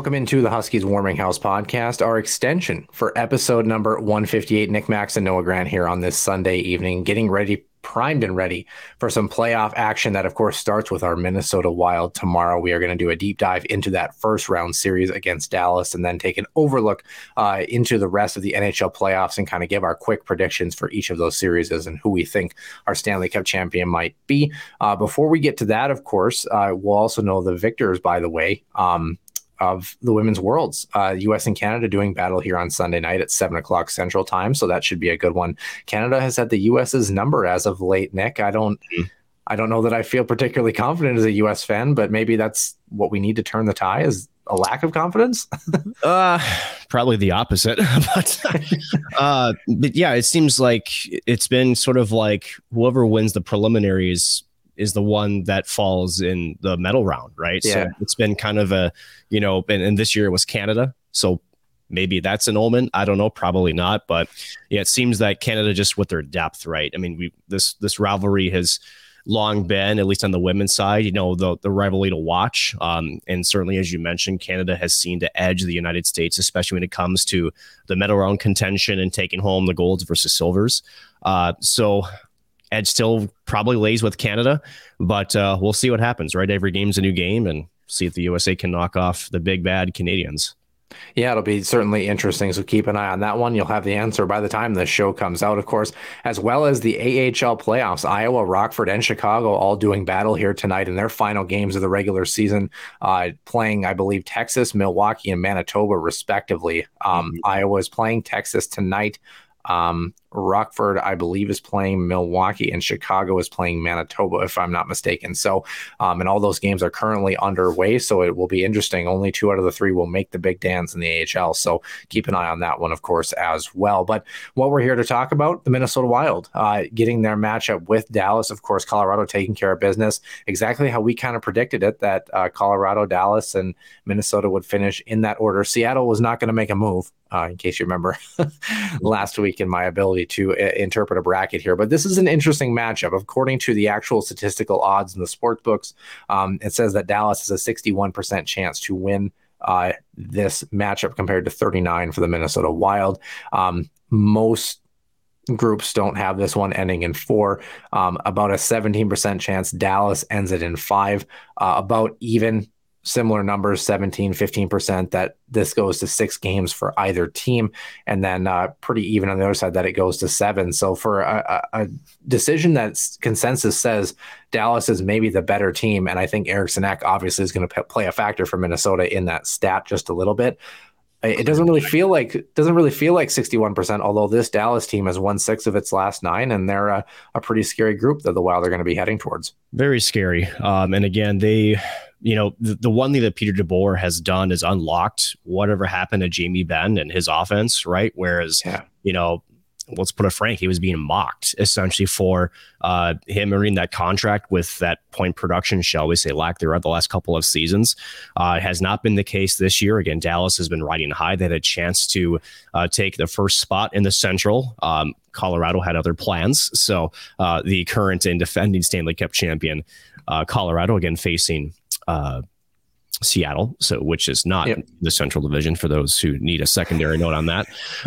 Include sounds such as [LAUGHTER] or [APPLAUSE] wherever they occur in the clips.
Welcome into the Huskies Warming House podcast, our extension for episode number 158. Nick Max and Noah Grant here on this Sunday evening, getting ready, primed and ready for some playoff action that, of course, starts with our Minnesota Wild tomorrow. We are going to do a deep dive into that first round series against Dallas and then take an overlook uh, into the rest of the NHL playoffs and kind of give our quick predictions for each of those series and who we think our Stanley Cup champion might be. Uh, before we get to that, of course, uh, we'll also know the victors, by the way. Um, of the women's worlds. Uh, U.S. and Canada doing battle here on Sunday night at seven o'clock Central Time, so that should be a good one. Canada has had the U.S.'s number as of late. Nick, I don't, I don't know that I feel particularly confident as a U.S. fan, but maybe that's what we need to turn the tie is a lack of confidence. [LAUGHS] Uh, probably the opposite. [LAUGHS] but, uh, but yeah, it seems like it's been sort of like whoever wins the preliminaries is the one that falls in the medal round, right? Yeah. So it's been kind of a, you know, and, and this year it was Canada. So maybe that's an omen. I don't know, probably not. But yeah, it seems that Canada just with their depth, right? I mean, we this this rivalry has long been, at least on the women's side, you know, the the rivalry to watch. Um, and certainly, as you mentioned, Canada has seen to edge the United States, especially when it comes to the medal round contention and taking home the golds versus silvers. Uh, so edge still probably lays with Canada, but uh, we'll see what happens. Right, every game's a new game, and see if the USA can knock off the big bad Canadians. Yeah, it'll be certainly interesting. So keep an eye on that one. You'll have the answer by the time the show comes out, of course, as well as the AHL playoffs. Iowa, Rockford, and Chicago all doing battle here tonight in their final games of the regular season, uh, playing, I believe, Texas, Milwaukee, and Manitoba, respectively. Um, Iowa is playing Texas tonight. Um, Rockford, I believe, is playing Milwaukee, and Chicago is playing Manitoba, if I'm not mistaken. So, um, and all those games are currently underway. So it will be interesting. Only two out of the three will make the big dance in the AHL. So keep an eye on that one, of course, as well. But what we're here to talk about the Minnesota Wild, uh, getting their matchup with Dallas, of course, Colorado taking care of business exactly how we kind of predicted it that uh, Colorado, Dallas, and Minnesota would finish in that order. Seattle was not going to make a move, uh, in case you remember [LAUGHS] last week in my ability to uh, interpret a bracket here. But this is an interesting matchup. According to the actual statistical odds in the sports books, um, it says that Dallas has a 61% chance to win uh, this matchup compared to 39 for the Minnesota Wild. Um, most groups don't have this one ending in four. Um, about a 17% chance Dallas ends it in five. Uh, about even similar numbers 17 15% that this goes to six games for either team. And then uh, pretty even on the other side that it goes to seven. So for a, a, decision that consensus says dallas is maybe the better team and i think eriksson ek obviously is going to p- play a factor for minnesota in that stat just a little bit. It doesn't really feel like doesn't really feel like 61% although this dallas team has won six of its last nine and they're a, a pretty scary group that the wild are going to be heading towards. Very scary. Um, and again, they, you know, the, the one thing that Peter DeBoer has done is unlocked whatever happened to Jamie Benn and his offense, right? Whereas, Yeah. you know, let's put it frank, he was being mocked essentially for uh, him earning that contract with that point production, shall we say, lack thereof the last couple of seasons. Uh, it has not been the case this year. Again, Dallas has been riding high. They had a chance to uh, take the first spot in the Central. Um, Colorado had other plans. So uh, the current and defending Stanley Cup champion, uh, Colorado, again facing uh, Seattle, so which is not yep. the Central Division for those who need a secondary note on that.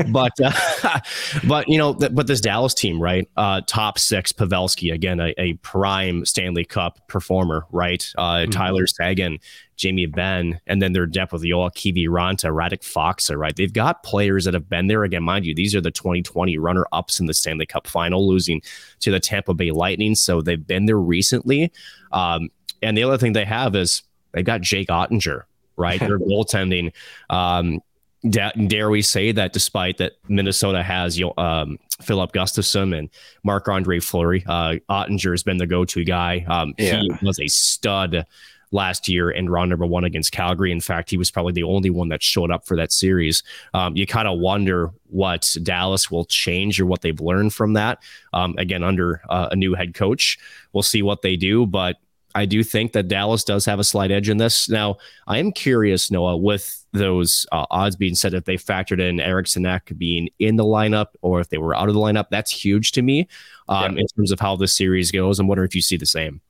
But uh, [LAUGHS] but you know, th- but this Dallas team, right? Uh, top six, Pavelski again, a, a prime Stanley Cup performer, right? Uh, mm-hmm. Tyler Seguin, Jamie Benn, and then their depth with Yoel Kiviranta, Radek Faksa, right? They've got players that have been there again, mind you. These are the 2020 runner ups in the Stanley Cup final, losing to the Tampa Bay Lightning, so they've been there recently. Um, and the other thing they have is They've got Jake Oettinger, right? Their [LAUGHS] goaltending. Um, dare we say that despite that Minnesota has um, Filip Gustavsson and Marc Andre Fleury, uh, Oettinger has been the go-to guy. Um, yeah. He was a stud last year in round number one against Calgary. In fact, he was probably the only one that showed up for that series. Um, you kind of wonder what Dallas will change or what they've learned from that. Um, again, under uh, a new head coach, we'll see what they do. But I do think that Dallas does have a slight edge in this. Now, I am curious, Noah, with those uh, odds being said, if they factored in Eriksson Ek being in the lineup or if they were out of the lineup, that's huge to me um, yeah. in terms of how this series goes. I'm wondering if you see the same.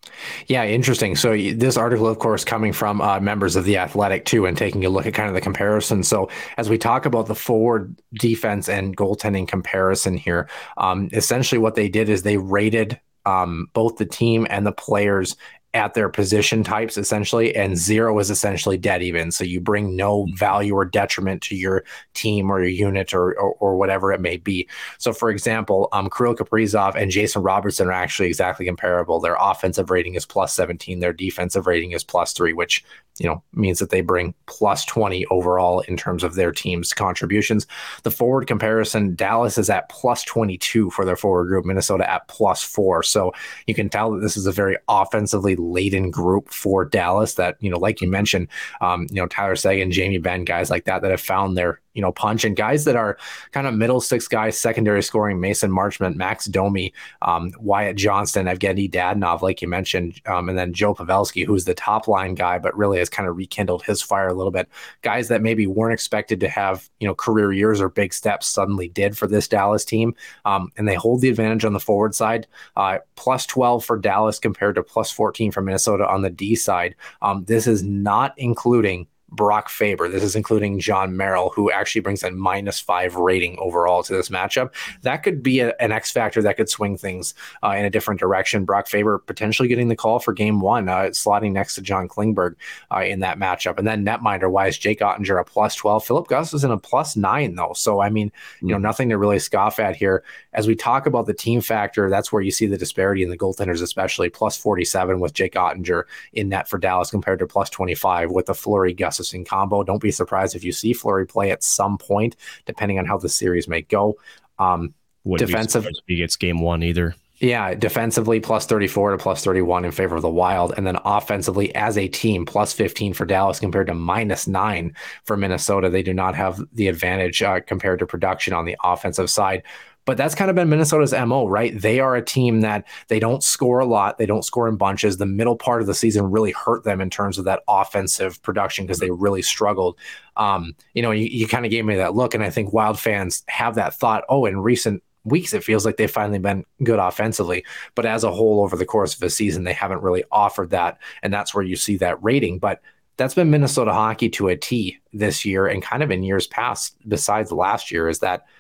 Yeah, interesting. So this article, of course, coming from uh, members of the Athletic too, and taking a look at kind of the comparison. So as we talk about the forward defense and goaltending comparison here, um, essentially what they did is they rated um, both the team and the players at their position types essentially, and zero is essentially dead even. So you bring no value or detriment to your team or your unit or or, or whatever it may be. So for example, um, Kirill Kaprizov and Jason Robertson are actually exactly comparable. Their offensive rating is plus 17, their defensive rating is plus three, which you know means that they bring plus 20 overall in terms of their team's contributions. The forward comparison, Dallas is at plus 22 for their forward group, Minnesota at plus four. So you can tell that this is a very offensively laden group for Dallas that, you know, like you mentioned, um, you know, Tyler Seguin, Jamie Benn, guys like that that have found their you know, punch and guys that are kind of middle six guys, secondary scoring, Mason Marchment, Max Domi, um, Wyatt Johnston, Evgeny Dadonov, like you mentioned, um, and then Joe Pavelski, who's the top line guy, but really has kind of rekindled his fire a little bit. Guys that maybe weren't expected to have, you know, career years or big steps suddenly did for this Dallas team. Um, and they hold the advantage on the forward side, uh, plus 12 for Dallas compared to plus 14 for Minnesota on the D side. Um, this is not including Brock Faber. This is including Jon Merrill, who actually brings a minus five rating overall to this matchup. That could be a, an X factor that could swing things uh, in a different direction. Brock Faber potentially getting the call for game one, uh, slotting next to John Klingberg uh, in that matchup. And then netminder wise, Jake Oettinger a plus 12. Filip Gustavsson a plus nine, though. So, I mean, you know, hmm. nothing to really scoff at here. As we talk about the team factor, that's where you see the disparity in the goaltenders, especially plus 47 with Jake Oettinger in net for Dallas compared to plus 25 with the Fleury Gus in combo. Don't be surprised if you see Fleury play at some point, depending on how the series may go. Um, defensive, he gets game one either. Yeah, defensively plus 34 to plus 31 in favor of the Wild. And then offensively as a team, plus 15 for Dallas compared to minus nine for Minnesota. They do not have the advantage uh, compared to production on the offensive side. But that's kind of been Minnesota's MO, right? They are a team that they don't score a lot. They don't score in bunches. The middle part of the season really hurt them in terms of that offensive production because they really struggled. Um, you know, you, you kind of gave me that look. And I think Wild fans have that thought, oh, in recent weeks, it feels like they've finally been good offensively. But as a whole, over the course of the season, they haven't really offered that. And that's where you see that rating. But that's been Minnesota hockey to a T this year and kind of in years past, besides last year, is that –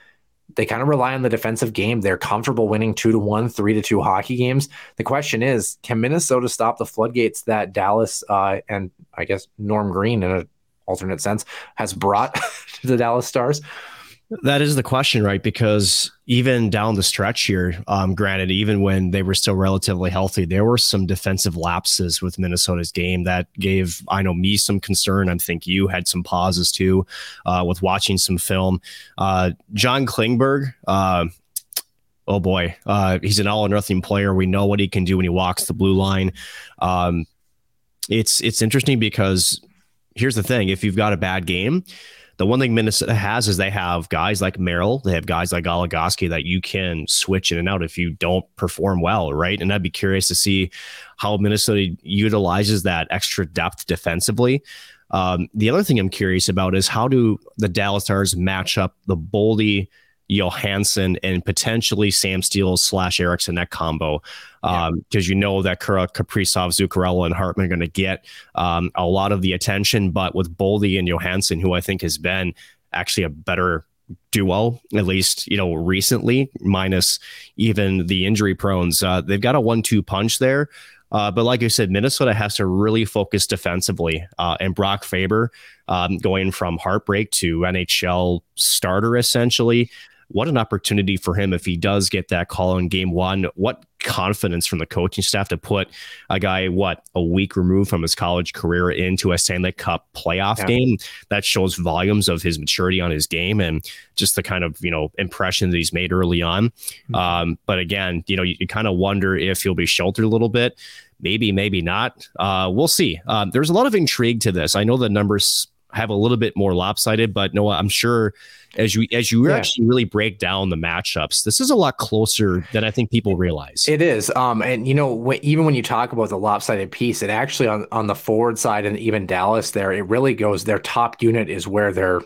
they kind of rely on the defensive game. They're comfortable winning two to one, three to two hockey games. The question is, can Minnesota stop the floodgates that Dallas uh, and I guess Norm Green, in an alternate sense, has brought [LAUGHS] to the Dallas Stars? That is the question, right? Because even down the stretch here, um, granted, even when they were still relatively healthy, there were some defensive lapses with Minnesota's game that gave, I know, me some concern. I think you had some pauses too uh, with watching some film. Uh, John Klingberg, uh, oh boy, uh, he's an all or nothing player. We know what he can do when he walks the blue line. Um, it's it's interesting because here's the thing: if you've got a bad game the one thing Minnesota has is they have guys like Merrill, they have guys like Goligoski that you can switch in and out if you don't perform well, right? And I'd be curious to see how Minnesota utilizes that extra depth defensively. Um, the other thing I'm curious about is how do the Dallas Stars match up the Boldy Johansson and potentially Sam Steel slash Eriksson, that combo. Because um, yeah. you know that Kura, Kaprizov, Zuccarello, and Hartman are going to get um, a lot of the attention. But with Boldy and Johansson, who I think has been actually a better duo, at least, you know, recently, minus even the injury prones, uh, they've got a one two punch there. Uh, but like I said, Minnesota has to really focus defensively. Uh, and Brock Faber, um, going from heartbreak to NHL starter, essentially, what an opportunity for him if he does get that call in game one. What confidence from the coaching staff to put a guy, what, a week removed from his college career into a Stanley Cup playoff yeah. game. That shows volumes of his maturity on his game and just the kind of, you know, impression that he's made early on. Mm-hmm. Um, but again, you know, you, you kind of wonder if he'll be sheltered a little bit. Maybe, maybe not. Uh, we'll see. Um, there's a lot of intrigue to this. I know the numbers have a little bit more lopsided, but Noah, I'm sure as you as you yeah. actually really break down the matchups, this is a lot closer than I think people realize. It is, um, and you know, when, even when you talk about the lopsided piece, it actually on on the forward side and even Dallas there, it really goes. Their top unit is where they're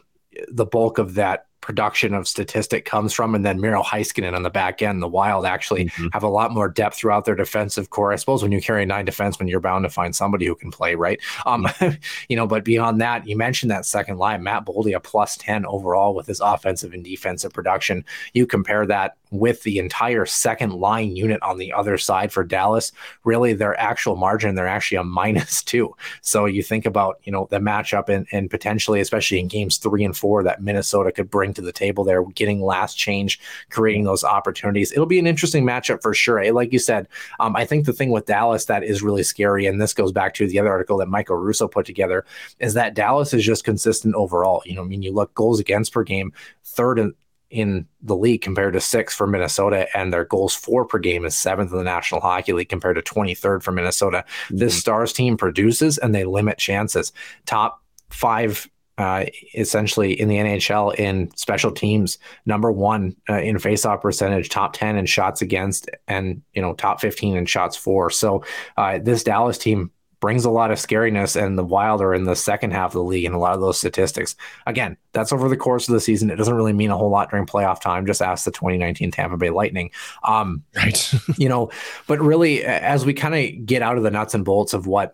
the bulk of that production of statistic comes from. And then Miro Heiskanen on the back end, the Wild actually mm-hmm. have a lot more depth throughout their defensive core. I suppose when you carry nine defensemen, you're bound to find somebody who can play, right? Um, mm-hmm. [LAUGHS] you know, but beyond that, you mentioned that second line, Matt Boldy, a plus 10 overall with his offensive and defensive production. You compare that with the entire second line unit on the other side for Dallas, really their actual margin, they're actually a [LAUGHS] minus two. So you think about, you know, the matchup and, and potentially, especially in games three and four, that Minnesota could bring to the table there, getting last change, creating those opportunities. It'll be an interesting matchup for sure. Eh, like you said, um, I think the thing with Dallas that is really scary, and this goes back to the other article that Michael Russo put together, is that Dallas is just consistent overall. You know, I mean, you look goals against per game, third in, in the league compared to six for Minnesota, and their goals four per game is seventh in the National Hockey League compared to 23rd for Minnesota. Mm-hmm. This Stars team produces and they limit chances. Top five uh, essentially in the NHL in special teams, number one uh, in faceoff percentage, top 10 in shots against, and you know top 15 in shots for. So uh, this Dallas team brings a lot of scariness, and the Wild are in the second half of the league in a lot of those statistics. Again, that's over the course of the season. It doesn't really mean a whole lot during playoff time. Just ask the 2019 Tampa Bay Lightning. Um, right. [LAUGHS] you know, but really, as we kind of get out of the nuts and bolts of what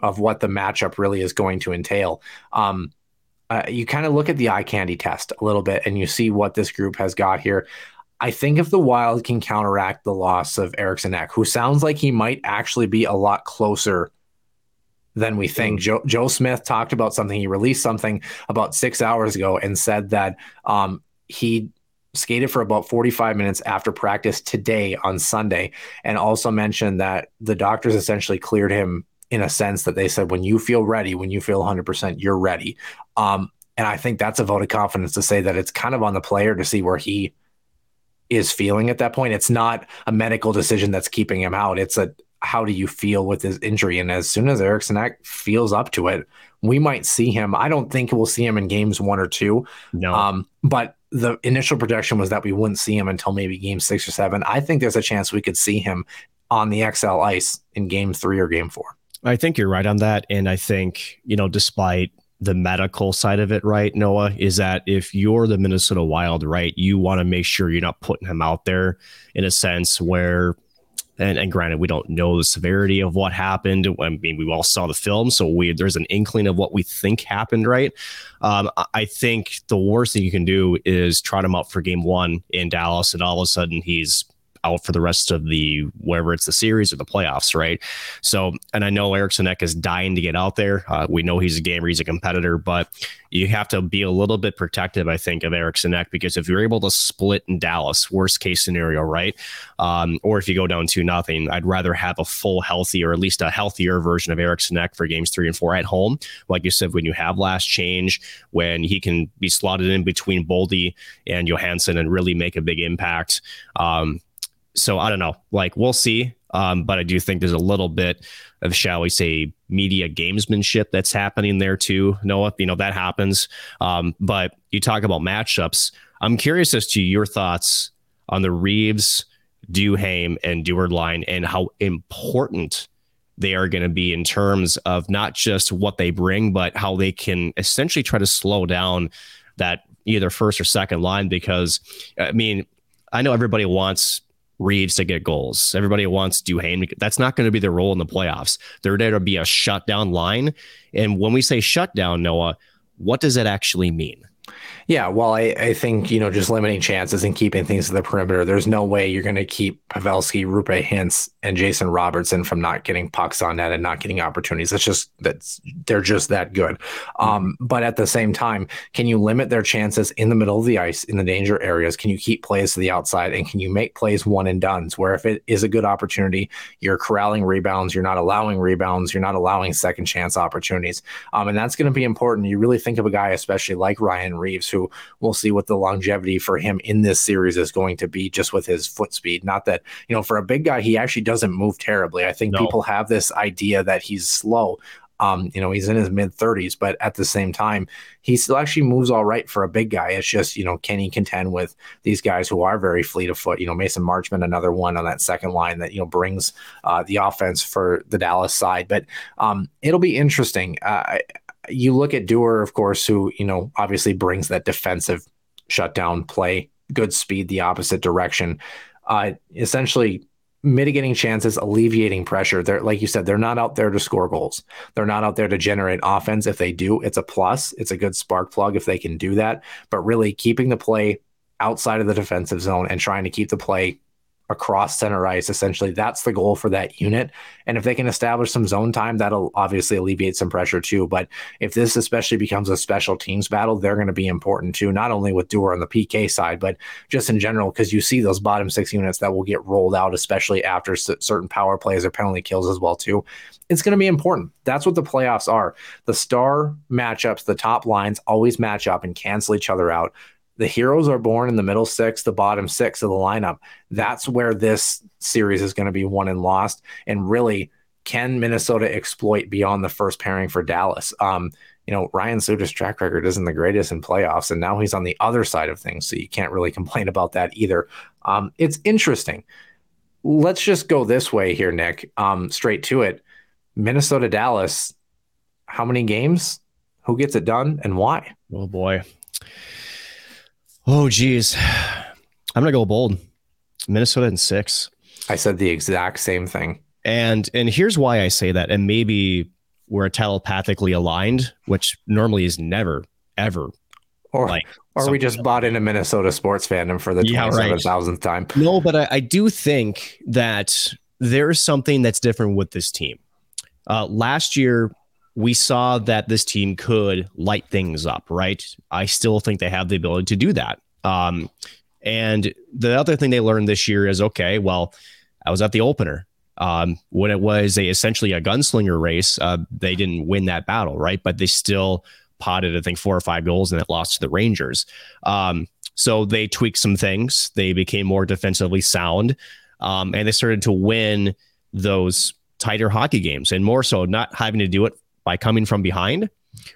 of what the matchup really is going to entail. Um, uh, you kind of look at the eye candy test a little bit and you see what this group has got here. I think if the Wild can counteract the loss of Eriksson Ek, who sounds like he might actually be a lot closer than we think. Mm. Joe, Joe Smith talked about something. He released something about six hours ago and said that um, he skated for about 45 minutes after practice today on Sunday, and also mentioned that the doctors essentially cleared him in a sense that they said when you feel ready, when you feel 100%, you're ready. Um, and I think that's a vote of confidence to say that it's kind of on the player to see where he is feeling at that point. It's not a medical decision that's keeping him out. It's a how do you feel with his injury? And as soon as Eriksson Ek feels up to it, we might see him. I don't think we'll see him in games one or two. No. Um, but the initial projection was that we wouldn't see him until maybe game six or seven. I think there's a chance we could see him on the Xcel ice in game three or game four. I think you're right on that. And I think, you know, despite the medical side of it, right, Noah, is that if you're the Minnesota Wild, right, you want to make sure you're not putting him out there in a sense where, and, and granted, we don't know the severity of what happened. I mean, we all saw the film, so we there's an inkling of what we think happened, right? Um, I think the worst thing you can do is trot him out for game one in Dallas, and all of a sudden he's out for the rest of the wherever it's the series or the playoffs, right? So, and I know Eriksson Ek is dying to get out there. Uh, we know he's a gamer, he's a competitor, but you have to be a little bit protective, I think, of Eriksson Ek because if you're able to split in Dallas, worst case scenario, right? Um, or if you go down to nothing, I'd rather have a full healthy or at least a healthier version of Eriksson Ek for games three and four at home. Like you said, when you have last change, when he can be slotted in between Boldy and Johansson and really make a big impact. Um, so I don't know. Like we'll see. Um, but I do think there's a little bit of, shall we say, media gamesmanship that's happening there too. Noah, you know that happens. Um, but you talk about matchups. I'm curious as to your thoughts on the Reaves, Duhaime, and Dewar line and how important they are going to be in terms of not just what they bring, but how they can essentially try to slow down that either first or second line because, I mean, I know everybody wants Reaves to get goals. Everybody wants Duhaime. That's not going to be their role in the playoffs. They're there to be a shutdown line. And when we say shutdown, Noah, what does that actually mean? Yeah, well, I, I think, you know, just limiting chances and keeping things to the perimeter, there's no way you're going to keep Pavelski, Roope Hintz, and Jason Robertson from not getting pucks on net and not getting opportunities. It's just that's they're just that good. Um, but at the same time, can you limit their chances in the middle of the ice in the danger areas? Can you keep plays to the outside and can you make plays one and done's where if it is a good opportunity, you're corralling rebounds, you're not allowing rebounds, you're not allowing second chance opportunities. Um, and that's going to be important. You really think of a guy, especially like Ryan Reaves, who we'll see what the longevity for him in this series is going to be just with his foot speed. Not that, you know, for a big guy, he actually doesn't move terribly. I think no. people have this idea that he's slow. Um, you know, he's in his mid 30s, but at the same time, he still actually moves all right for a big guy. It's just, you know, can he contend with these guys who are very fleet of foot? You know, Mason Marchment, another one on that second line that, you know, brings uh, the offense for the Dallas side. But um, it'll be interesting. Uh, you look at Dewar, of course, who, you know, obviously brings that defensive shutdown play, good speed, the opposite direction. Uh, essentially mitigating chances, alleviating pressure. They're like you said, they're not out there to score goals. They're not out there to generate offense. If they do, it's a plus. It's a good spark plug if they can do that. But really keeping the play outside of the defensive zone and trying to keep the play across center ice. Essentially, that's the goal for that unit. And if they can establish some zone time, that'll obviously alleviate some pressure too. But if this especially becomes a special teams battle, they're going to be important too, not only with Dewar on the PK side, but just in general, because you see those bottom six units that will get rolled out, especially after certain power plays or penalty kills as well too. It's going to be important. That's what the playoffs are. The star matchups, the top lines always match up and cancel each other out the heroes are born in the middle six, the bottom six of the lineup. That's where this series is going to be won and lost. And really, can Minnesota exploit beyond the first pairing for Dallas? Um, you know, Ryan Suter's track record isn't the greatest in playoffs, and now he's on the other side of things, so you can't really complain about that either. Um, it's interesting. Let's just go this way here, Nick. Um, straight to it. Minnesota Dallas. How many games? Who gets it done, and why? Oh boy. Oh, geez. I'm going to go bold. Minnesota in six. I said the exact same thing. And and here's why I say that. And maybe we're telepathically aligned, which normally is never, ever or, like or we just bought into Minnesota sports fandom for the yeah, 27,000th right. time. No, but I, I, do think that there's something that's different with this team. Uh, last year, we saw that this team could light things up, right? I still think they have the ability to do that. Um, and the other thing they learned this year is okay, well, I was at the opener. Um, when it was a essentially a gunslinger race, uh, they didn't win that battle, right? But they still potted, I think, four or five goals and it lost to the Rangers. Um, so they tweaked some things. They became more defensively sound, um, and they started to win those tighter hockey games, and more so not having to do it by coming from behind,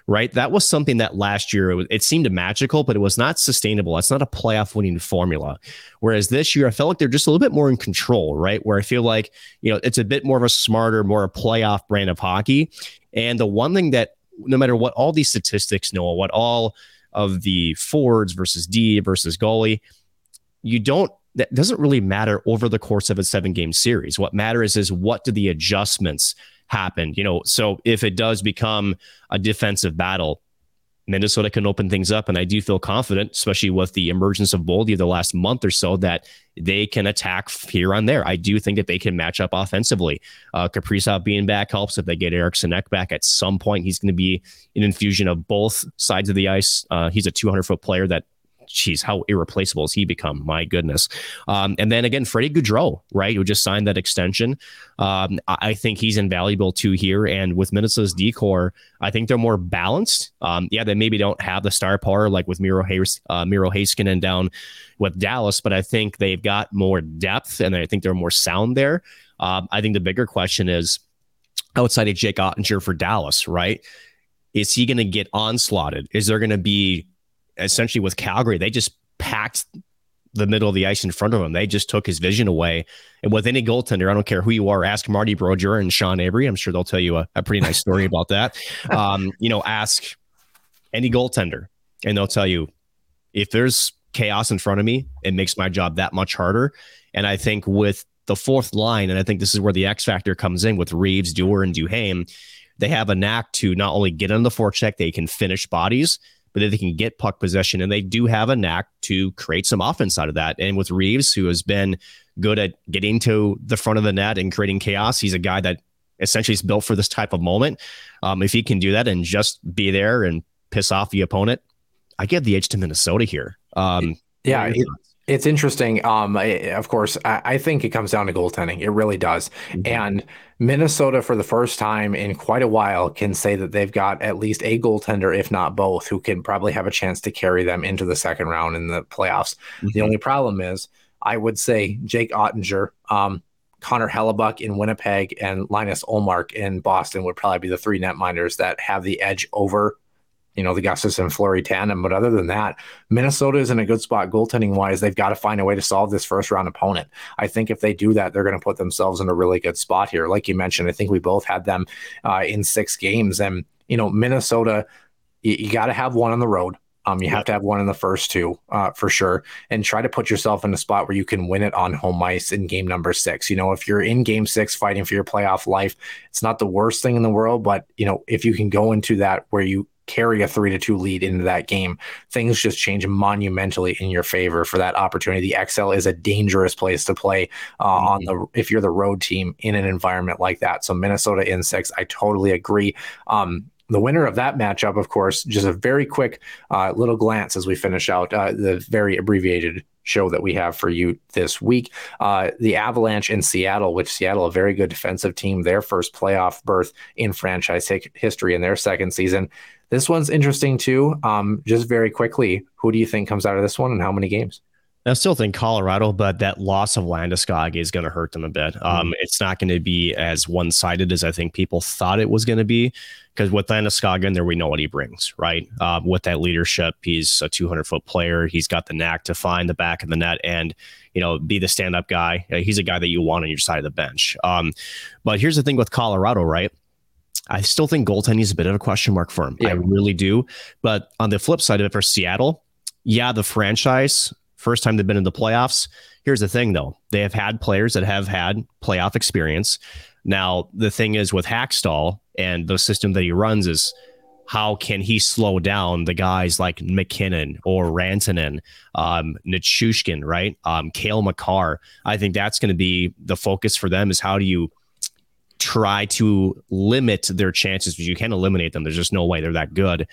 right? That was something that last year it, was, it seemed magical, but it was not sustainable. That's not a playoff winning formula. Whereas this year, I felt like they're just a little bit more in control, right? Where I feel like, you know, it's a bit more of a smarter, more a playoff brand of hockey. And the one thing that, no matter what all these statistics know, what all of the forwards versus D versus goalie, you don't that doesn't really matter over the course of a seven game series. What matters is what do the adjustments happened. You know, so if it does become a defensive battle, Minnesota can open things up. And I do feel confident, especially with the emergence of Boldy the last month or so, that they can attack here on there. I do think that they can match up offensively. Uh, Kaprizov being back helps. If they get Eriksson Ek back at some point, he's going to be an infusion of both sides of the ice. Uh, he's a 200 foot player that geez, how irreplaceable has he become? My goodness. Um, and then again, Freddie Gaudreau, right, who just signed that extension. Um, I think he's invaluable too here. And with Minnesota's decor, I think they're more balanced. Um, yeah, they maybe don't have the star power like with Miro, Hayes, uh, Miro Heiskanen down with Dallas, but I think they've got more depth and I think they're more sound there. Um, I think the bigger question is outside of Jake Oettinger for Dallas, right? Is he going to get onslaughted? Is there going to be essentially with Calgary, they just packed the middle of the ice in front of him. They just took his vision away. And with any goaltender, I don't care who you are, ask Marty Brodeur and Sean Avery. I'm sure they'll tell you a, a pretty nice story about that. [LAUGHS] Um, you know, ask any goaltender and they'll tell you if there's chaos in front of me, it makes my job that much harder. And I think with the fourth line, and I think this is where the X factor comes in with Reaves, Dewar, and Duhaime, they have a knack to not only get on the forecheck, they can finish bodies, but they can get puck possession. And they do have a knack to create some offense out of that. And with Reaves, who has been good at getting to the front of the net and creating chaos, he's a guy that essentially is built for this type of moment. Um, if he can do that and just be there and piss off the opponent, I give the edge to Minnesota here. Um, yeah, it, it's interesting. Um, of course, I, I, think it comes down to goaltending. It really does. Mm-hmm. And Minnesota, for the first time in quite a while, can say that they've got at least a goaltender, if not both, who can probably have a chance to carry them into the second round in the playoffs. Mm-hmm. The only problem is, I would say Jake Oettinger, um, Connor Hellebuyck in Winnipeg, and Linus Ullmark in Boston would probably be the three netminders that have the edge over you know, the Gustis and Fleury tandem. But other than that, Minnesota is in a good spot goaltending wise. They've got to find a way to solve this first round opponent. I think if they do that, they're going to put themselves in a really good spot here. Like you mentioned, I think we both had them uh, in six games. And, you know, Minnesota, you, you got to have one on the road. Um, you have to have one in the first two uh, for sure, and try to put yourself in a spot where you can win it on home ice in game number six. You know, if you're in game six fighting for your playoff life, it's not the worst thing in the world, but you know, if you can go into that where you carry a three to two lead into that game, things just change monumentally in your favor for that opportunity. The Xcel is a dangerous place to play uh, mm-hmm. on the if you're the road team in an environment like that. So Minnesota in six, I totally agree. Um, the winner of that matchup, of course, just a very quick uh, little glance as we finish out uh, the very abbreviated show that we have for you this week. Uh, the Avalanche in Seattle, which Seattle, a very good defensive team, their first playoff berth in franchise history in their second season. This one's interesting too. Um, just very quickly, who do you think comes out of this one and how many games? I still think Colorado, but that loss of Landeskog is going to hurt them a bit. Mm-hmm. Um, it's not going to be as one sided as I think people thought it was going to be. Because with Landeskog in there, we know what he brings, right? Uh, with that leadership, he's a 200 foot player. He's got the knack to find the back of the net and, you know, be the stand up guy. He's a guy that you want on your side of the bench. Um, but here's the thing with Colorado, right? I still think goaltending is a bit of a question mark for him. Yeah. I really do. But on the flip side of it for Seattle, yeah, the franchise First time they've been in the playoffs. Here's the thing, though they have had players that have had playoff experience. Now, the thing is with Hakstol and the system that he runs is how can he slow down the guys like MacKinnon or Rantanen, um, Nichushkin, right? Um, Cale Makar. I think that's going to be the focus for them is how do you try to limit their chances because you can eliminate them. There's just no way they're that good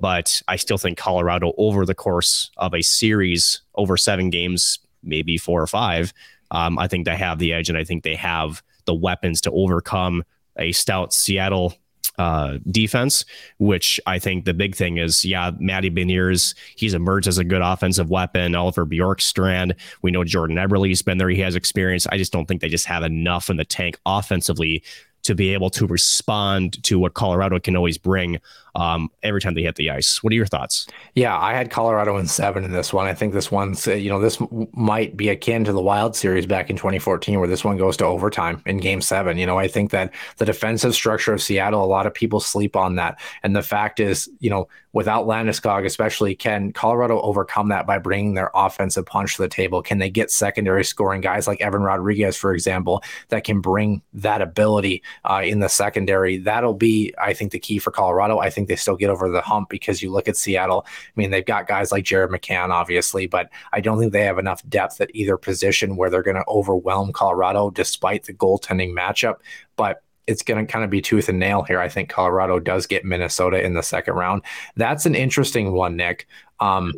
but I still think Colorado over the course of a series over seven games, maybe four or five, um, I think they have the edge, and I think they have the weapons to overcome a stout Seattle uh, defense, which I think the big thing is, yeah, Matty Beniers, he's emerged as a good offensive weapon. Oliver Bjorkstrand, we know Jordan Eberle's been there. He has experience. I just don't think they just have enough in the tank offensively to be able to respond to what Colorado can always bring um, every time they hit the ice. What are your thoughts? Yeah, I had Colorado in seven in this one. I think this one's, you know, this might be akin to the Wild Series back in 2014, where this one goes to overtime in game seven. You know, I think that the defensive structure of Seattle, a lot of people sleep on that. And the fact is, you know, without Landeskog, especially, can Colorado overcome that by bringing their offensive punch to the table? Can they get secondary scoring guys like Evan Rodrigues, for example, that can bring that ability uh, in the secondary? That'll be, I think, the key for Colorado. I think think they still get over the hump because you look at Seattle. I mean, they've got guys like Jared McCann, obviously, but I don't think they have enough depth at either position where they're going to overwhelm Colorado despite the goaltending matchup. But it's going to kind of be tooth and nail here. I think Colorado does get Minnesota in the second round. That's an interesting one, Nick. Um,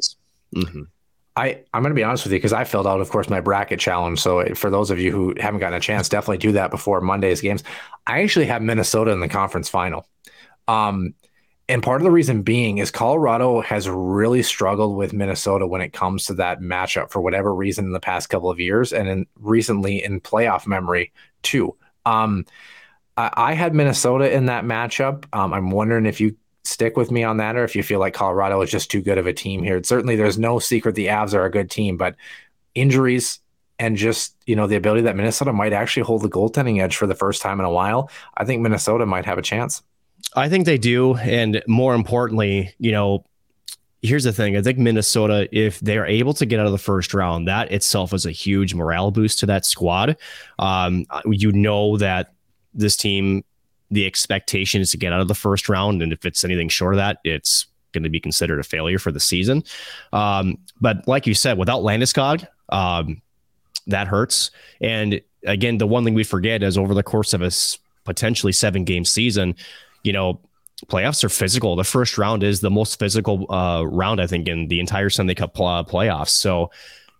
mm-hmm. I, I'm going to be honest with you because I filled out, of course, my bracket challenge. So for those of you who haven't gotten a chance, definitely do that before Monday's games. I actually have Minnesota in the conference final. Um, and part of the reason being is Colorado has really struggled with Minnesota when it comes to that matchup for whatever reason in the past couple of years and in recently in playoff memory too. Um, I, I, had Minnesota in that matchup. Um, I'm wondering if you stick with me on that or if you feel like Colorado is just too good of a team here. Certainly, there's no secret the Avs are a good team, but injuries and just you know the ability that Minnesota might actually hold the goaltending edge for the first time in a while. I think Minnesota might have a chance. I think they do. And more importantly, you know, here's the thing. I think Minnesota, if they're able to get out of the first round, that itself is a huge morale boost to that squad. Um, you know that this team, the expectation is to get out of the first round, and if it's anything short of that, it's going to be considered a failure for the season. Um, but like you said, without Landeskog, um, that hurts. And again, the one thing we forget is over the course of a potentially seven game season, you know, playoffs are physical. The first round is the most physical uh, round, I think, in the entire Stanley Cup uh, playoffs. So,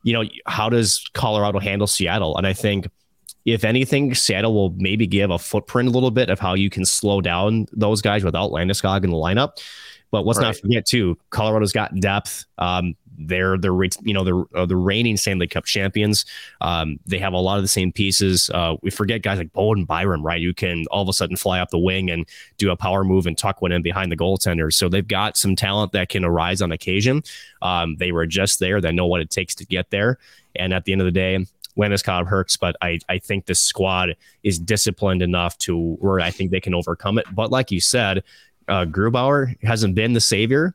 you know, how does Colorado handle Seattle? And I think, if anything, Seattle will maybe give a footprint a little bit of how you can slow down those guys without Landeskog in the lineup. But let's right. not forget too, Colorado's got depth. Um, they're the you know the uh, the reigning Stanley Cup champions. Um, they have a lot of the same pieces. Uh, we forget guys like Bowen Byram, right? You can all of a sudden fly up the wing and do a power move and tuck one in behind the goaltender. So they've got some talent that can arise on occasion. Um, they were just there. They know what it takes to get there. And at the end of the day, Landeskog hurts, but I, I think the squad is disciplined enough to where I think they can overcome it. But like you said, uh, Grubauer hasn't been the savior.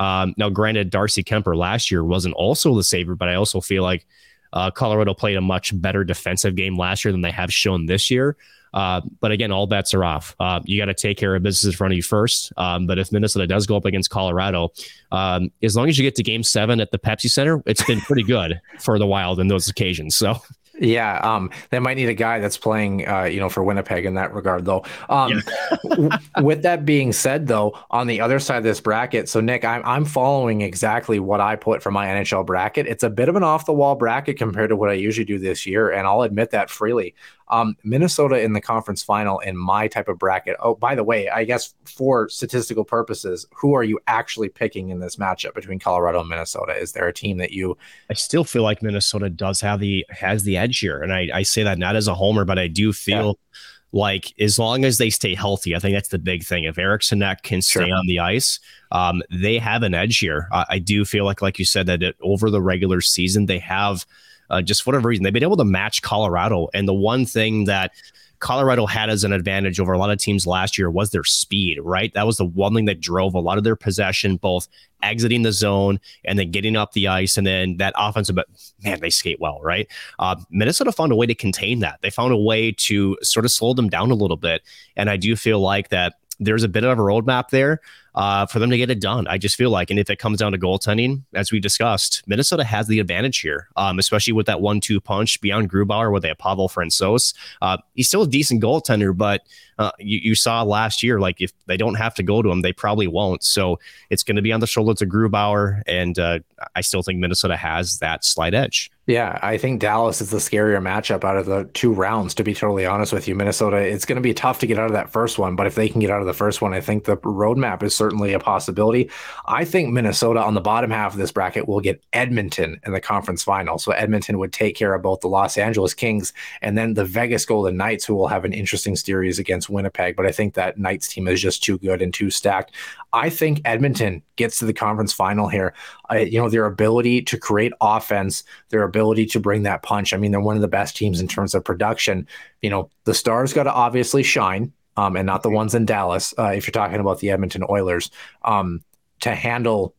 Um, now, granted, Darcy Kuemper last year wasn't also the saver, but I also feel like uh, Colorado played a much better defensive game last year than they have shown this year. Uh, but again, all bets are off. Uh, you got to take care of business in front of you first. Um, but if Minnesota does go up against Colorado, um, as long as you get to game seven at the Pepsi Center, it's been pretty good [LAUGHS] for the Wild in those occasions. So yeah, um, they might need a guy that's playing, uh, you know, for Winnipeg in that regard, though. Um, yeah. with that being said, though, on the other side of this bracket, so Nick, I'm I'm following exactly what I put for my NHL bracket. It's a bit of an off the wall bracket compared to what I usually do this year, and I'll admit that freely. Um, Minnesota in the conference final in my type of bracket. Oh, by the way, I guess for statistical purposes, who are you actually picking in this matchup between Colorado and Minnesota? Is there a team that you? I still feel like Minnesota does have the has the edge here, and I, I say that not as a homer, but I do feel. Yeah. Like as long as they stay healthy, I think that's the big thing. If Eriksson can stay sure. on the ice, um, they have an edge here. Uh, I do feel like, like you said, that it, over the regular season they have uh, just for whatever reason, they've been able to match Colorado. And the one thing that Colorado had as an advantage over a lot of teams last year was their speed, right? That was the one thing that drove a lot of their possession, both exiting the zone and then getting up the ice. And then that offensive, but man, they skate well, right? Uh, Minnesota found a way to contain that. They found a way to sort of slow them down a little bit. And I do feel like that there's a bit of a roadmap there uh, for them to get it done. I just feel like, and if it comes down to goaltending, as we discussed, Minnesota has the advantage here, um, especially with that one-two punch beyond Grubauer with a Pavel Francouz. Uh, he's still a decent goaltender, but uh, you, you, saw last year, like if they don't have to go to him, they probably won't. So it's going to be on the shoulders of Grubauer, and uh, I still think Minnesota has that slight edge. Yeah, I think Dallas is the scarier matchup out of the two rounds, to be totally honest with you. Minnesota, it's going to be tough to get out of that first one, but if they can get out of the first one, I think the roadmap is certainly a possibility. I think Minnesota on the bottom half of this bracket will get Edmonton in the conference final. So Edmonton would take care of both the Los Angeles Kings and then the Vegas Golden Knights, who will have an interesting series against Winnipeg. But I think that Knights team is just too good and too stacked. I think Edmonton gets to the conference final here. You know, their ability to create offense, their ability to bring that punch. I mean, they're one of the best teams in terms of production. You know, the stars got to obviously shine, um, and not the ones in Dallas. Uh, if you're talking about the Edmonton Oilers, um, to handle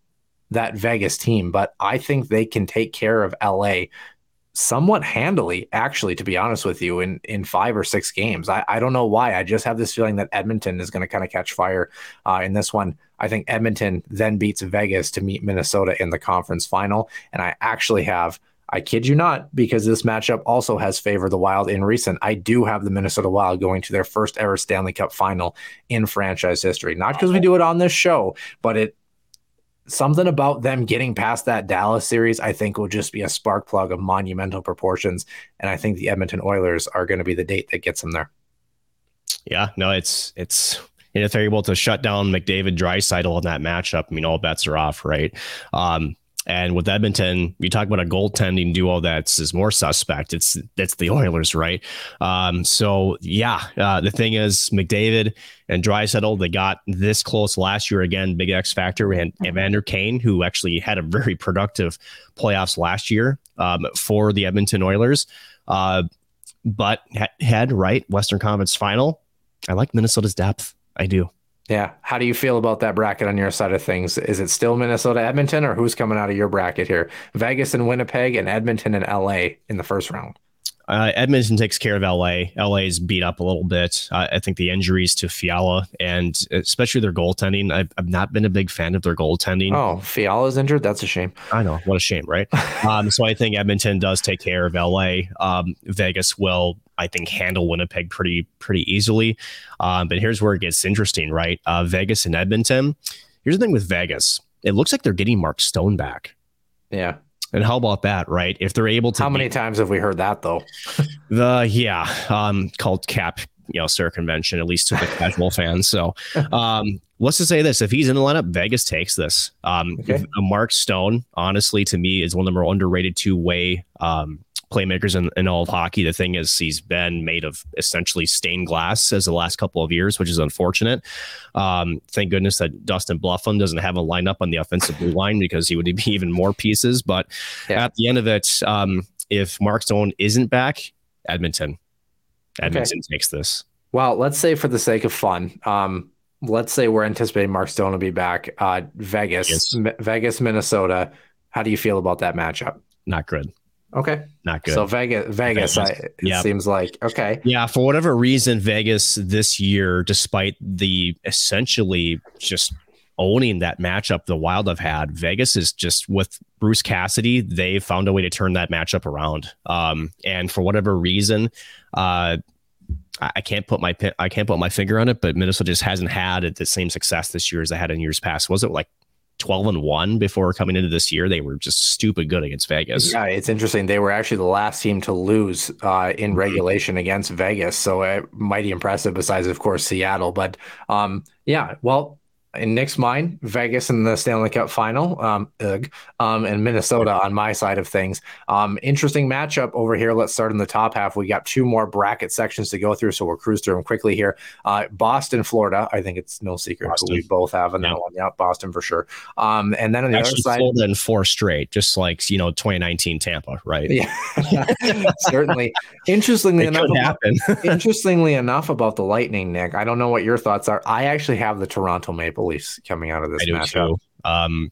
that Vegas team, but I think they can take care of LA somewhat handily, actually, to be honest with you, in in five or six games. I, I don't know why. I just have this feeling that Edmonton is going to kind of catch fire uh, in this one. I think Edmonton then beats Vegas to meet Minnesota in the conference final. And I actually have I kid you not, because this matchup also has favored the Wild in recent. I do have the Minnesota Wild going to their first ever Stanley Cup final in franchise history. Not because we do it on this show, but it something about them getting past that Dallas series, I think will just be a spark plug of monumental proportions. And I think the Edmonton Oilers are going to be the date that gets them there. Yeah, no, it's it's and if they're able to shut down McDavid Draisaitl in that matchup, I mean, all bets are off, right? Um, and with Edmonton, you talk about a goaltending duo that's is more suspect. It's it's the Oilers, right? Um, so yeah, uh, the thing is McDavid and Draisaitl, they got this close last year again. Big X factor and Evander Kane, who actually had a very productive playoffs last year um, for the Edmonton Oilers, uh, but had right Western Conference Final. I like Minnesota's depth. I do. Yeah. How do you feel about that bracket on your side of things? Is it still Minnesota, Edmonton, or who's coming out of your bracket here? Vegas and Winnipeg, and Edmonton and LA in the first round. Uh, Edmonton takes care of LA. LA is beat up a little bit. Uh, I think the injuries to Fiala and especially their goaltending. I've, I've, not been a big fan of their goaltending. Oh, Fiala's injured. That's a shame. I know. What a shame, right? [LAUGHS] um, so I think Edmonton does take care of LA. Um, Vegas will, I think, handle Winnipeg pretty pretty easily. Um, but here's where it gets interesting, right? Uh, Vegas and Edmonton. Here's the thing with Vegas. It looks like they're getting Mark Stone back. Yeah. And how about that, right? If they're able to, how many times have we heard that though? [LAUGHS] the yeah, um, called cap, you know, circumvention at least to the casual [LAUGHS] fans. So, um, let's just say this: if he's in the lineup, Vegas takes this. Um, okay. Mark Stone, honestly, to me, is one of the more underrated two way um playmakers in, in all of hockey. The thing is, he's been made of essentially stained glass as the last couple of years, which is unfortunate. Um, thank goodness that Dustin Byfuglien doesn't have a lineup on the offensive blue line because he would be [LAUGHS] even more pieces. But yeah. at the end of it, um, if Mark Stone isn't back, Edmonton, Edmonton okay. takes this. Well, let's say for the sake of fun, um, let's say we're anticipating Mark Stone will be back. Uh, Vegas. M- Vegas, Minnesota. How do you feel about that matchup? Not good. Okay. Not good. So Vegas, Vegas, I, it yep. seems like okay. Yeah, for whatever reason, Vegas this year, despite the essentially just owning that matchup the Wild have had, Vegas is just with Bruce Cassidy. They found a way to turn that matchup around. Um, and for whatever reason, uh, I can't put my I can't put my finger on it, but Minnesota just hasn't had the same success this year as they had in years past. Was it like 12 and 1 before coming into this year. They were just stupid good against Vegas. Yeah, it's interesting. They were actually the last team to lose uh, in mm-hmm. regulation against Vegas. So uh, mighty impressive, besides, of course, Seattle. But um, yeah, well, in Nick's mind, Vegas in the Stanley Cup final, um, ugh, um, and Minnesota on my side of things. Um, interesting matchup over here. Let's start in the top half. We got two more bracket sections to go through, so we'll cruise through them quickly here. Uh, Boston, Florida. I think it's no secret Boston. we both have in yeah. that one. Yeah, Boston for sure. Um, and then on the Actually, other side, Florida in four straight, just like you know, 2019 Tampa, right? Yeah, [LAUGHS] certainly. Interestingly enough, happen. [LAUGHS] interestingly enough about the Lightning, Nick. I don't know what your thoughts are. I actually have the Toronto Maple Coming out of this I matchup. Um,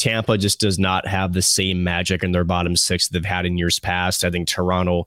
Tampa just does not have the same magic in their bottom six they've had in years past. I think Toronto.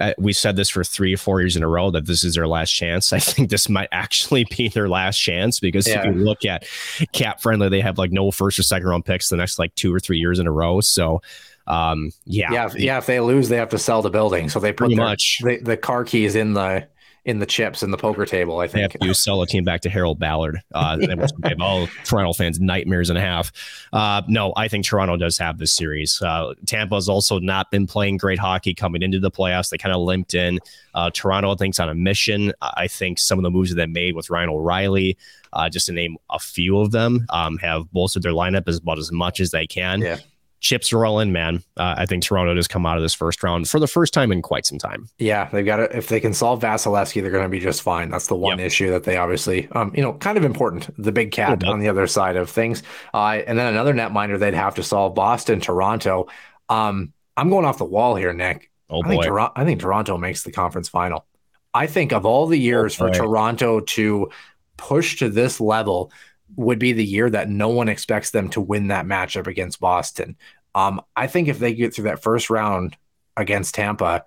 Uh, we said this for three or four years in a row that this is their last chance. [LAUGHS] I think this might actually be their last chance because yeah. if you look at cap friendly, they have like no first or second round picks the next like two or three years in a row. So, um, yeah, yeah, yeah. If they lose, they have to sell the building. So they put their, much they, the car keys in the in the chips in the poker table. I think you sell a team back to Harold Ballard. Uh, yeah. all Toronto fans nightmares and a half. Uh, no, I think Toronto does have this series. Uh, Tampa has also not been playing great hockey coming into the playoffs. They kind of limped in. Uh, Toronto, I think's on a mission. I think some of the moves that they made with Ryan O'Reilly, uh, just to name a few of them, um, have bolstered their lineup as about as much as they can. Yeah chips are all in, man. Uh, I think Toronto does come out of this first round for the first time in quite some time. Yeah, they've got it. If they can solve Vasilevskiy, they're going to be just fine. That's the one yep. issue that they obviously, um, you know, kind of important. The big cat on the other side of things. Uh, and then another net netminder they'd have to solve Boston, Toronto. Um, I'm going off the wall here, Nick. Oh I boy. Think I think Toronto makes the conference final. I think of all the years oh for Toronto to push to this level, would be the year that no one expects them to win that matchup against Boston. Um, I think if they get through that first round against Tampa,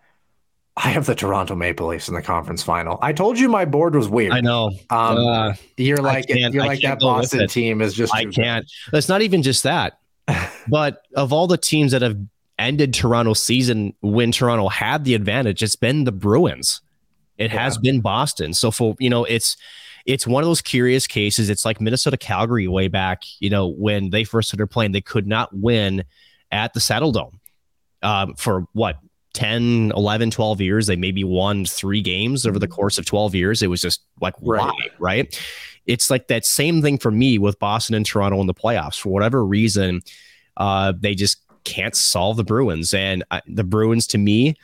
I have the Toronto Maple Leafs in the conference final. I told you my board was weird. I know. Um, uh, you're like you're like that Boston team is just. I can't. It's not even just that. [LAUGHS] but of all the teams that have ended Toronto's season when Toronto had the advantage, it's been the Bruins. It yeah. has been Boston. So for you know, it's it's one of those curious cases. It's like Minnesota Calgary way back, you know, when they first started playing, they could not win at the Saddledome um, for what 10, 11, 12 years. They maybe won three games over the mm-hmm. course of 12 years. It was just like, right. why? Right. It's like that same thing for me with Boston and Toronto in the playoffs. For whatever reason, uh, they just can't solve the Bruins. And uh, the Bruins, to me,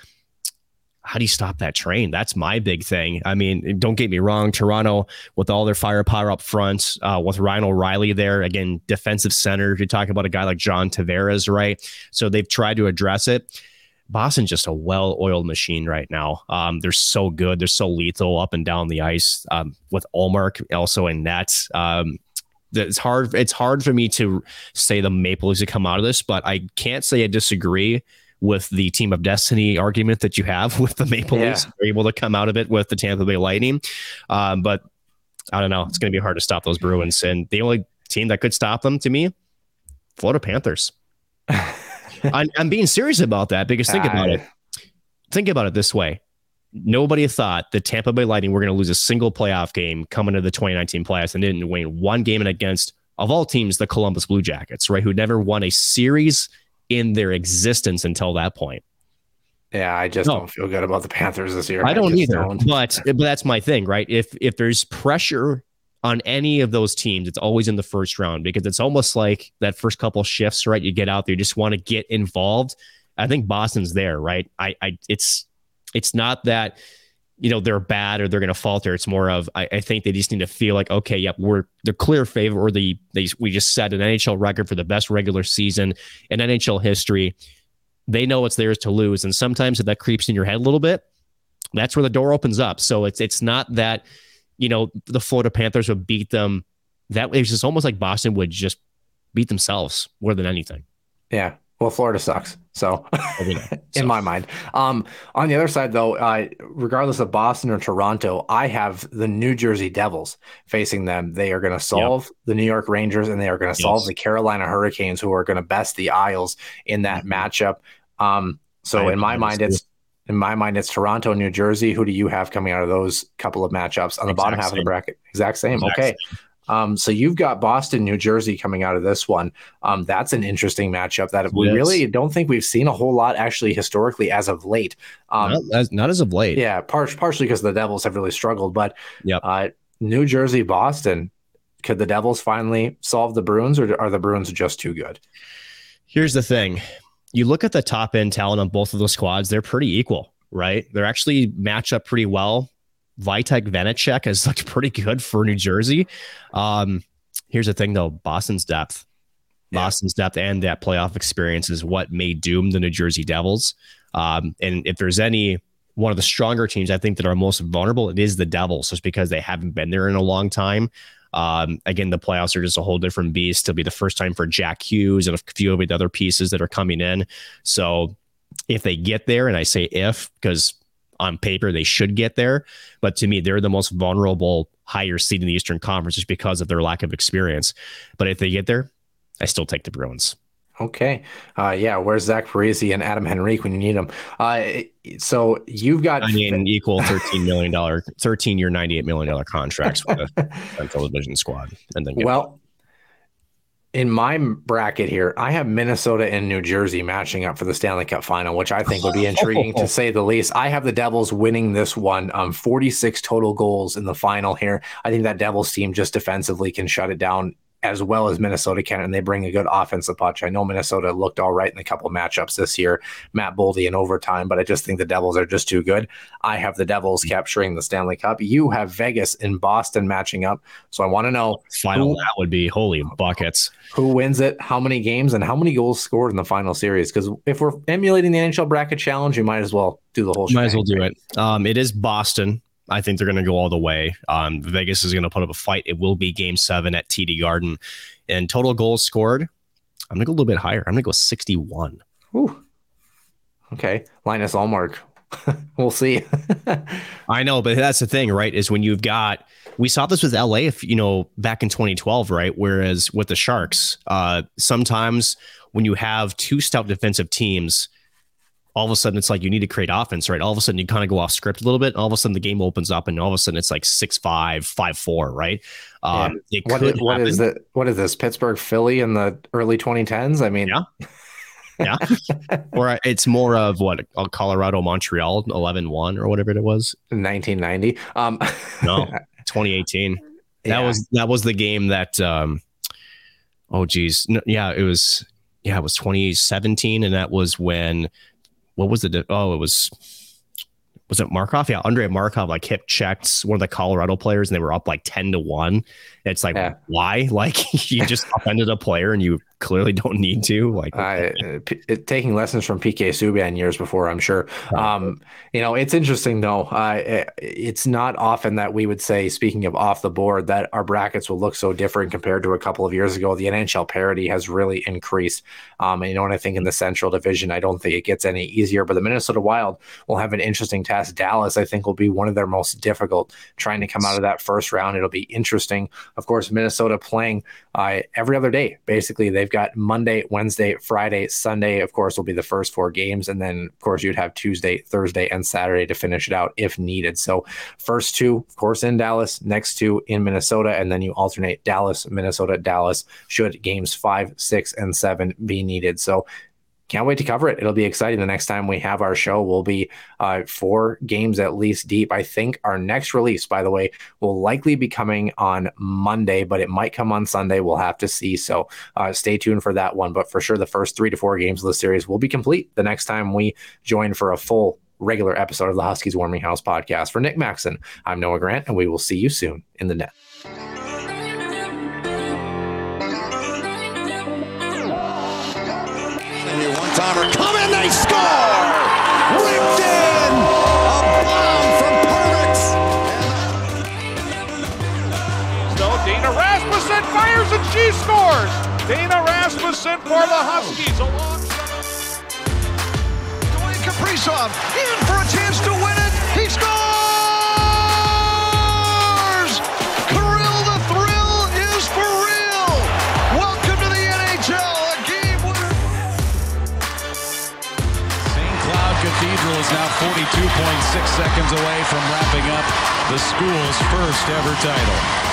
how do you stop that train? That's my big thing. I mean, don't get me wrong, Toronto with all their firepower up front, uh, with Ryan O'Reilly there, again, defensive center. You're talking about a guy like John Tavares, right? So they've tried to address it. Boston's just a well-oiled machine right now. Um, they're so good. They're so lethal up and down the ice. Um, with Ullmark also in net. Um, it's hard. It's hard for me to say the Maple Leafs to come out of this, but I can't say I disagree with the team of destiny argument that you have [LAUGHS] with the Maple yeah. Leafs. They're able to come out of it with the Tampa Bay Lightning, um, but I don't know. It's going to be hard to stop those Bruins, and the only team that could stop them to me, Florida Panthers. [LAUGHS] I'm, I'm, being serious about that because think about it. Think about it this way. Nobody thought the Tampa Bay Lightning were going to lose a single playoff game coming to the 2019 playoffs and didn't win one game against, of all teams, the Columbus Blue Jackets, right? Who never won a series in their existence until that point. Yeah, I just no. don't feel good about the Panthers this year. I don't I either. Don't. But but that's my thing, right? If if there's pressure on any of those teams, it's always in the first round because it's almost like that first couple shifts, right? You get out there, you just want to get involved. I think Boston's there, right? I, I it's it's not that you know they're bad or they're going to falter. It's more of I, I, think they just need to feel like okay, yep, we're the clear favorite, or the they we just set an NHL record for the best regular season in NHL history. They know it's theirs to lose, and sometimes if that creeps in your head a little bit, that's where the door opens up. So it's it's not that you know, the Florida Panthers would beat them. That it's just almost like Boston would just beat themselves more than anything. Yeah. Well, Florida sucks. So, [LAUGHS] in my mind. Um, on the other side, though, uh, regardless of Boston or Toronto, I have the New Jersey Devils facing them. They are going to solve yep. the New York Rangers and they are going to solve yes. the Carolina Hurricanes, who are going to best the Isles in that mm-hmm. matchup. Um, so, in my mind, it's in my mind, it's Toronto, New Jersey. Who do you have coming out of those couple of matchups on the exact bottom half same. of the bracket? Exact same. Exact okay. Same. Um, so you've got Boston, New Jersey coming out of this one. Um, that's an interesting matchup that we yes. really don't think we've seen a whole lot actually historically as of late. Um, not, as, not as of late. Yeah, par- partially because the Devils have really struggled, but yep. uh, New Jersey, Boston. Could the Devils finally solve the Bruins, or are the Bruins just too good? Here's the thing: you look at the top end talent on both of those squads, they're pretty equal, right? They're actually match up pretty well. Vitek Vanecek has looked pretty good for New Jersey. Um, here's the thing though Boston's depth. Yeah. Boston's depth and that playoff experience is what may doom the New Jersey Devils. Um, and if there's any one of the stronger teams I think that are most vulnerable, it is the Devils, just because they haven't been there in a long time. Um, again, the playoffs are just a whole different beast. It'll be the first time for Jack Hughes and a few of the other pieces that are coming in. So if they get there, and I say if because on paper they should get there, but to me they're the most vulnerable higher seed in the Eastern Conference just because of their lack of experience. But if they get there, I still take the Bruins. Okay. Uh, yeah. Where's Zach Parise and Adam Henrique when you need them? Uh, so you've got I mean, equal thirteen million dollar, thirteen year, ninety eight million dollar contracts for the [LAUGHS] Central Division squad, and then well, in my bracket here, I have Minnesota and New Jersey matching up for the Stanley Cup final, which I think would be [LAUGHS] intriguing to say the least. I have the Devils winning this one, um, 46 total goals in the final here. I think that Devils team just defensively can shut it down as well as Minnesota can, and they bring a good offensive punch. I know Minnesota looked all right in a couple matchups this year, Matt Boldy in overtime, but I just think the Devils are just too good. I have the Devils capturing the Stanley Cup. You have Vegas and Boston matching up. So I want to know final who, that would be holy buckets. Who wins it? How many games and how many goals scored in the final series? Because if we're emulating the NHL bracket challenge, you might as well do the whole. Might as well do it. Um, it is Boston. I think they're going to go all the way. Um, Vegas is going to put up a fight. It will be game seven at TD Garden. And total goals scored, I'm going to go a little bit higher. I'm going to go 61. Ooh. Okay. Linus Ullmark. [LAUGHS] we'll see. [LAUGHS] I know, but that's the thing, right? Is when you've got, we saw this with LA, if you know, back in 2012, right? Whereas with the Sharks, uh, sometimes when you have two stout defensive teams, all of a sudden it's like you need to create offense, right? All of a sudden you kind of go off script a little bit. All of a sudden the game opens up, and all of a sudden it's like six five, five four, right? Um, yeah. what, is, what is it? What is this? Pittsburgh, Philly in the early 2010s? I mean, yeah. yeah. [LAUGHS] or it's more of what Colorado, Montreal, 11 1 or whatever it was. 1990. Um, no, [LAUGHS] 2018. That yeah. was, that was the game that, um, oh geez. No, yeah, it was, yeah, it was 2017. And that was when what was it? Oh, it was was it Markov? Yeah, Andrei Markov like hip checked one of the Colorado players and they were up like 10 to 1. It's like, yeah. why? [LAUGHS] Like you just offended a player and you clearly don't need to. Like uh, p- taking lessons from PK Subban years before, I'm sure. Um, you know, it's interesting though. Uh, it's not often that we would say, speaking of off the board, that our brackets will look so different compared to a couple of years ago. The NHL parity has really increased. Um, and you know, and I think in the Central Division, I don't think it gets any easier. But the Minnesota Wild will have an interesting task. Dallas, I think, will be one of their most difficult trying to come out of that first round. It'll be interesting. Of course, Minnesota playing uh, every other day. Basically, they've got Monday, Wednesday, Friday, Sunday. Of course, will be the first four games, and then of course you'd have Tuesday, Thursday, and Saturday to finish it out if needed. So first two, of course, in Dallas, next two in Minnesota, and then you alternate Dallas, Minnesota, Dallas. Should games five, six, and seven be needed? So can't wait to cover it. It'll be exciting. The next time we have our show, we'll be uh, four games at least deep. I think our next release, by the way, will likely be coming on Monday, but it might come on Sunday. We'll have to see. So uh, stay tuned for that one. But for sure, the first three to four games of the series will be complete the next time we join for a full regular episode of the Huskies Warming House podcast. For Nick Maxon, I'm Noah Grant, and we will see you soon in the net. Scores! Dana Rasmussen for the Huskies along. Dwayne Kaprizov in for a chance to win it. He scores! Kirill, the thrill is for real. Welcome to the NHL again. St. Cloud Cathedral is now 42.6 seconds away from wrapping up the school's first ever title.